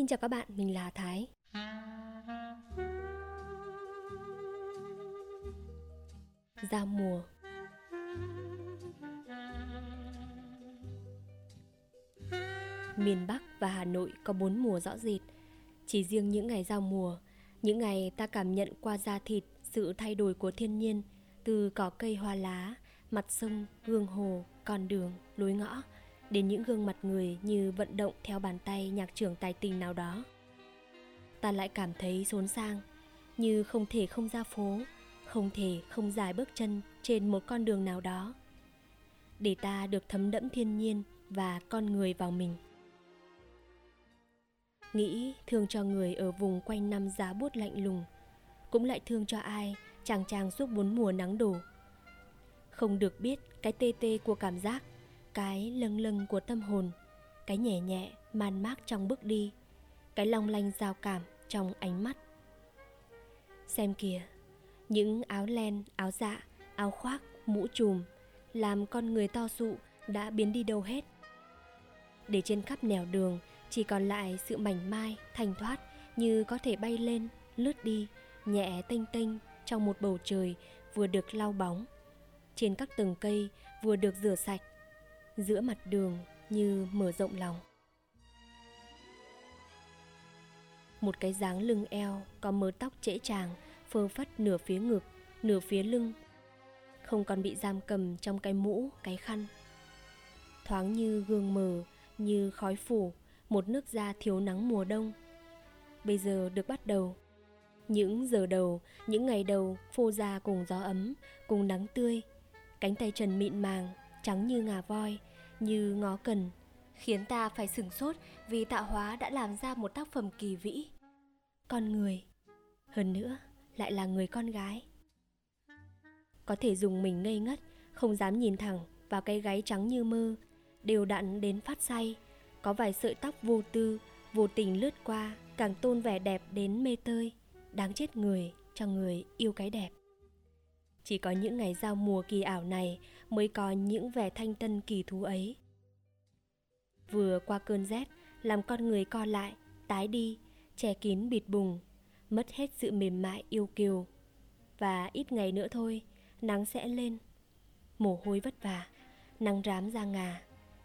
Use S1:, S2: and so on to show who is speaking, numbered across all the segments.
S1: Xin chào các bạn, mình là Thái. Giao mùa Miền Bắc và Hà Nội có bốn mùa rõ rệt. Chỉ riêng những ngày giao mùa, những ngày ta cảm nhận qua da thịt sự thay đổi của thiên nhiên từ cỏ cây hoa lá, mặt sông, gương hồ, con đường, lối ngõ đến những gương mặt người như vận động theo bàn tay nhạc trưởng tài tình nào đó. Ta lại cảm thấy xốn sang, như không thể không ra phố, không thể không dài bước chân trên một con đường nào đó. Để ta được thấm đẫm thiên nhiên và con người vào mình. Nghĩ thương cho người ở vùng quanh năm giá buốt lạnh lùng, cũng lại thương cho ai chàng chàng suốt bốn mùa nắng đổ. Không được biết cái tê tê của cảm giác cái lâng lâng của tâm hồn, cái nhẹ nhẹ, man mác trong bước đi, cái long lanh giao cảm trong ánh mắt. Xem kìa, những áo len, áo dạ áo khoác, mũ trùm làm con người to sụ đã biến đi đâu hết. Để trên khắp nẻo đường chỉ còn lại sự mảnh mai thanh thoát như có thể bay lên, lướt đi, nhẹ tênh tênh trong một bầu trời vừa được lau bóng. Trên các tầng cây vừa được rửa sạch giữa mặt đường như mở rộng lòng. Một cái dáng lưng eo có mớ tóc trễ tràng phơ phất nửa phía ngực nửa phía lưng. Không còn bị giam cầm trong cái mũ cái khăn. Thoáng như gương mờ như khói phủ một nước da thiếu nắng mùa đông. Bây giờ được bắt đầu. Những giờ đầu những ngày đầu phô ra cùng gió ấm cùng nắng tươi. Cánh tay trần mịn màng trắng như ngà voi, như ngó cần, khiến ta phải sửng sốt vì tạo hóa đã làm ra một tác phẩm kỳ vĩ. Con người, hơn nữa lại là người con gái. Có thể dùng mình ngây ngất, không dám nhìn thẳng vào cái gáy trắng như mơ, đều đặn đến phát say, có vài sợi tóc vô tư, vô tình lướt qua, càng tôn vẻ đẹp đến mê tơi, đáng chết người cho người yêu cái đẹp. Chỉ có những ngày giao mùa kỳ ảo này mới có những vẻ thanh tân kỳ thú ấy. Vừa qua cơn rét, làm con người co lại, tái đi, che kín bịt bùng, mất hết sự mềm mại yêu kiều. Và ít ngày nữa thôi, nắng sẽ lên. Mồ hôi vất vả, nắng rám ra ngà,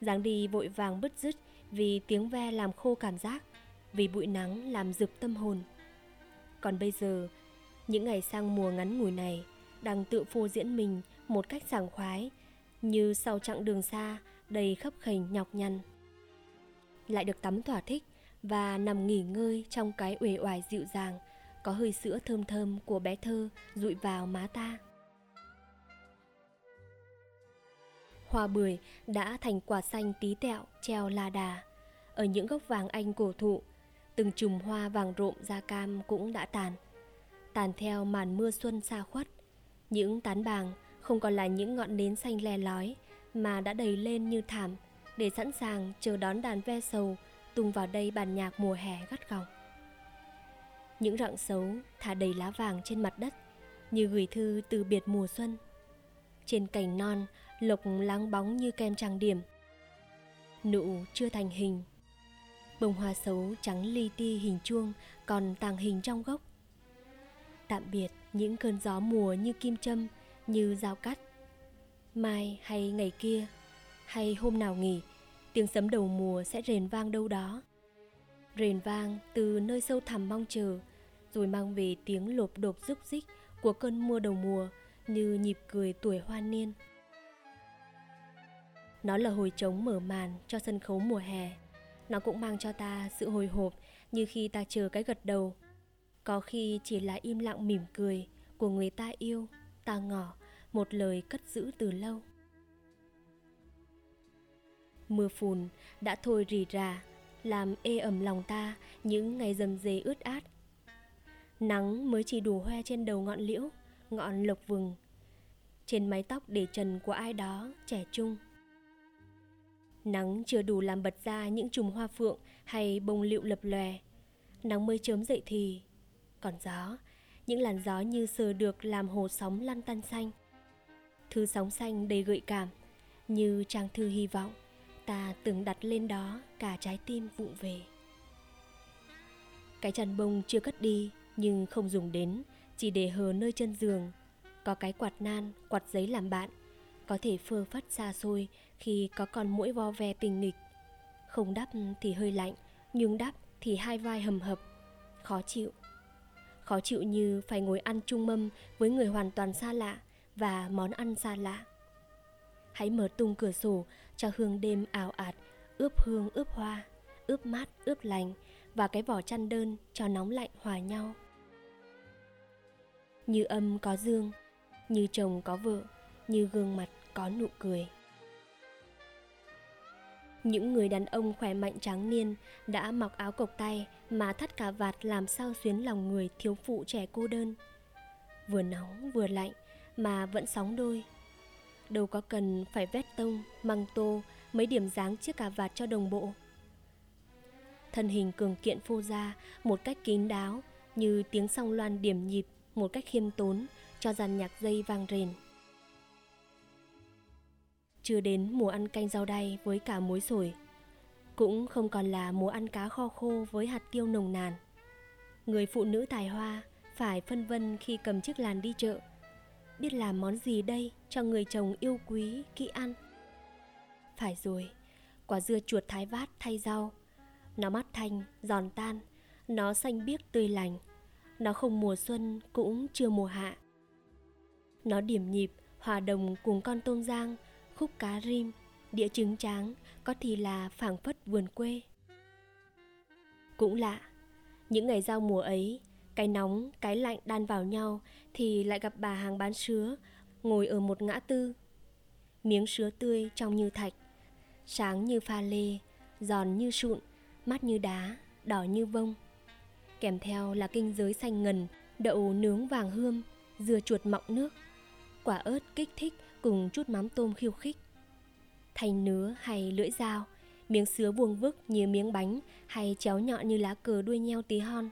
S1: dáng đi vội vàng bứt rứt vì tiếng ve làm khô cảm giác, vì bụi nắng làm rực tâm hồn. Còn bây giờ, những ngày sang mùa ngắn ngủi này, đang tự phô diễn mình một cách sảng khoái, như sau chặng đường xa, đầy khấp khềnh nhọc nhằn. Lại được tắm thỏa thích và nằm nghỉ ngơi trong cái uể oải dịu dàng, có hơi sữa thơm thơm của bé thơ dụi vào má ta. Hoa bưởi đã thành quả xanh tí tẹo treo la đà ở những gốc vàng anh cổ thụ. Từng chùm hoa vàng rộm da cam cũng đã tàn tàn theo màn mưa xuân xa khuất những tán bàng không còn là những ngọn nến xanh le lói mà đã đầy lên như thảm để sẵn sàng chờ đón đàn ve sầu tung vào đây bàn nhạc mùa hè gắt gỏng. Những rặng xấu thả đầy lá vàng trên mặt đất như gửi thư từ biệt mùa xuân. Trên cành non, lộc láng bóng như kem trang điểm. Nụ chưa thành hình. Bông hoa xấu trắng li ti hình chuông còn tàng hình trong gốc. Tạm biệt những cơn gió mùa như kim châm, như dao cắt. Mai hay ngày kia, hay hôm nào nghỉ, tiếng sấm đầu mùa sẽ rền vang đâu đó. Rền vang từ nơi sâu thẳm mong chờ, rồi mang về tiếng lộp đột rúc rích của cơn mưa đầu mùa như nhịp cười tuổi hoa niên. Nó là hồi trống mở màn cho sân khấu mùa hè. Nó cũng mang cho ta sự hồi hộp như khi ta chờ cái gật đầu có khi chỉ là im lặng mỉm cười của người ta yêu, ta ngỏ, một lời cất giữ từ lâu. Mưa phùn đã thôi rì rà, làm ê ẩm lòng ta những ngày dầm dề ướt át. Nắng mới chỉ đủ hoe trên đầu ngọn liễu, ngọn lộc vừng, trên mái tóc để trần của ai đó trẻ trung. Nắng chưa đủ làm bật ra những chùm hoa phượng hay bông liệu lập lòe. Nắng mới chớm dậy thì còn gió những làn gió như sờ được làm hồ sóng lăn tăn xanh thư sóng xanh đầy gợi cảm như trang thư hy vọng ta từng đặt lên đó cả trái tim vụng về Cái chăn bông chưa cất đi nhưng không dùng đến, chỉ để hờ nơi chân giường. Có cái quạt nan, quạt giấy làm bạn, có thể phơ phất xa xôi khi có con mũi vo ve tình nghịch. Không đắp thì hơi lạnh, nhưng đắp thì hai vai hầm hập, khó chịu. Khó chịu như phải ngồi ăn chung mâm với người hoàn toàn xa lạ và món ăn xa lạ. Hãy mở tung cửa sổ cho hương đêm ảo ạt, ướp hương ướp hoa, ướp mát ướp lành và cái vỏ chăn đơn cho nóng lạnh hòa nhau. Như âm có dương, như chồng có vợ, như gương mặt có nụ cười. Những người đàn ông khỏe mạnh tráng niên đã mặc áo cộc tay mà thắt cà vạt làm sao xuyến lòng người thiếu phụ trẻ cô đơn. Vừa nóng vừa lạnh mà vẫn sóng đôi. Đâu có cần phải vét tông, măng tô, mấy điểm dáng chiếc cà vạt cho đồng bộ. Thân hình cường kiện phô ra một cách kín đáo như tiếng song loan điểm nhịp một cách khiêm tốn cho dàn nhạc dây vang rền. Chưa đến mùa ăn canh rau đay với cả muối sồi. Cũng không còn là mùa ăn cá kho khô với hạt tiêu nồng nàn. Người phụ nữ tài hoa phải phân vân khi cầm chiếc làn đi chợ Biết làm món gì đây cho người chồng yêu quý, kỹ ăn. Phải rồi, quả dưa chuột thái vát thay rau Nó mắt thanh, giòn tan Nó xanh biếc tươi lành Nó không mùa xuân cũng chưa mùa hạ. Nó điểm nhịp, hòa đồng cùng con tôm giang khúc cá rim, đĩa trứng tráng, có thì là phảng phất vườn quê. Cũng lạ, những ngày giao mùa ấy, cái nóng, cái lạnh đan vào nhau thì lại gặp bà hàng bán sứa ngồi ở một ngã tư. Miếng sứa tươi trong như thạch, sáng như pha lê, giòn như sụn, mát như đá, đỏ như vông. Kèm theo là kinh giới xanh ngần, đậu nướng vàng hươm, dưa chuột mọng nước, quả ớt kích thích cùng chút mắm tôm khiêu khích. Thành nứa hay lưỡi dao, miếng sứa vuông vức như miếng bánh hay chéo nhọn như lá cờ đuôi nheo tí hon.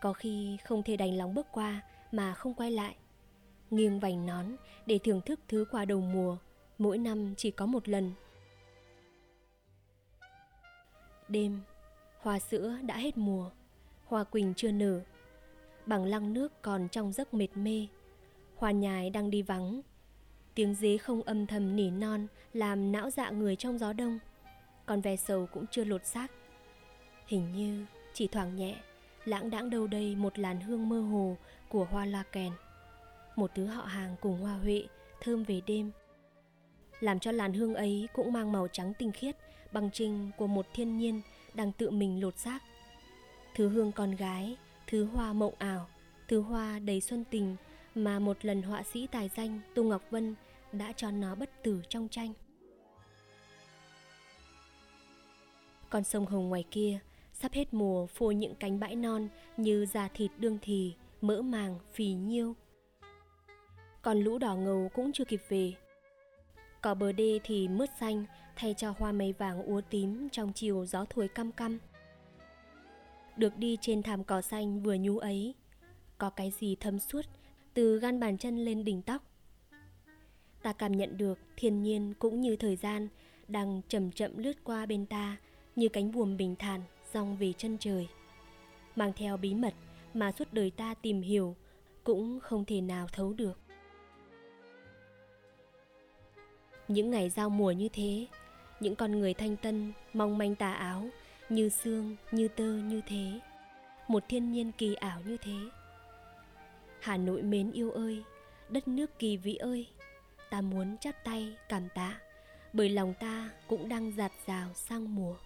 S1: Có khi không thể đành lòng bước qua mà không quay lại. Nghiêng vành nón để thưởng thức thứ quà đầu mùa, mỗi năm chỉ có một lần. Đêm, hoa sữa đã hết mùa, hoa quỳnh chưa nở, bằng lăng nước còn trong giấc mệt mê. Hoa nhài đang đi vắng, Tiếng dế không âm thầm nỉ non làm não dạ người trong gió đông. Còn ve sầu cũng chưa lột xác. Hình như chỉ thoảng nhẹ, lãng đãng đâu đây một làn hương mơ hồ của hoa la kèn. Một thứ họ hàng cùng hoa huệ, thơm về đêm. Làm cho làn hương ấy cũng mang màu trắng tinh khiết, bằng trinh của một thiên nhiên đang tự mình lột xác. Thứ hương con gái, thứ hoa mộng ảo, thứ hoa đầy xuân tình mà một lần họa sĩ tài danh Tu Ngọc Vân đã cho nó bất tử trong tranh. Con sông Hồng ngoài kia sắp hết mùa phô những cánh bãi non như da thịt đương thì, mỡ màng, phì nhiêu. Còn lũ đỏ ngầu cũng chưa kịp về. Cỏ bờ đê thì mướt xanh thay cho hoa mây vàng úa tím trong chiều gió thổi căm căm. Được đi trên thảm cỏ xanh vừa nhú ấy, có cái gì thâm suốt từ gan bàn chân lên đỉnh tóc. Ta cảm nhận được thiên nhiên cũng như thời gian đang chậm chậm lướt qua bên ta như cánh buồm bình thản dòng về chân trời. Mang theo bí mật mà suốt đời ta tìm hiểu cũng không thể nào thấu được. Những ngày giao mùa như thế, những con người thanh tân, mong manh tà áo, như xương, như tơ như thế. Một thiên nhiên kỳ ảo như thế Hà Nội mến yêu ơi, đất nước kỳ vĩ ơi, ta muốn chắp tay cảm tạ, bởi lòng ta cũng đang giạt rào sang mùa.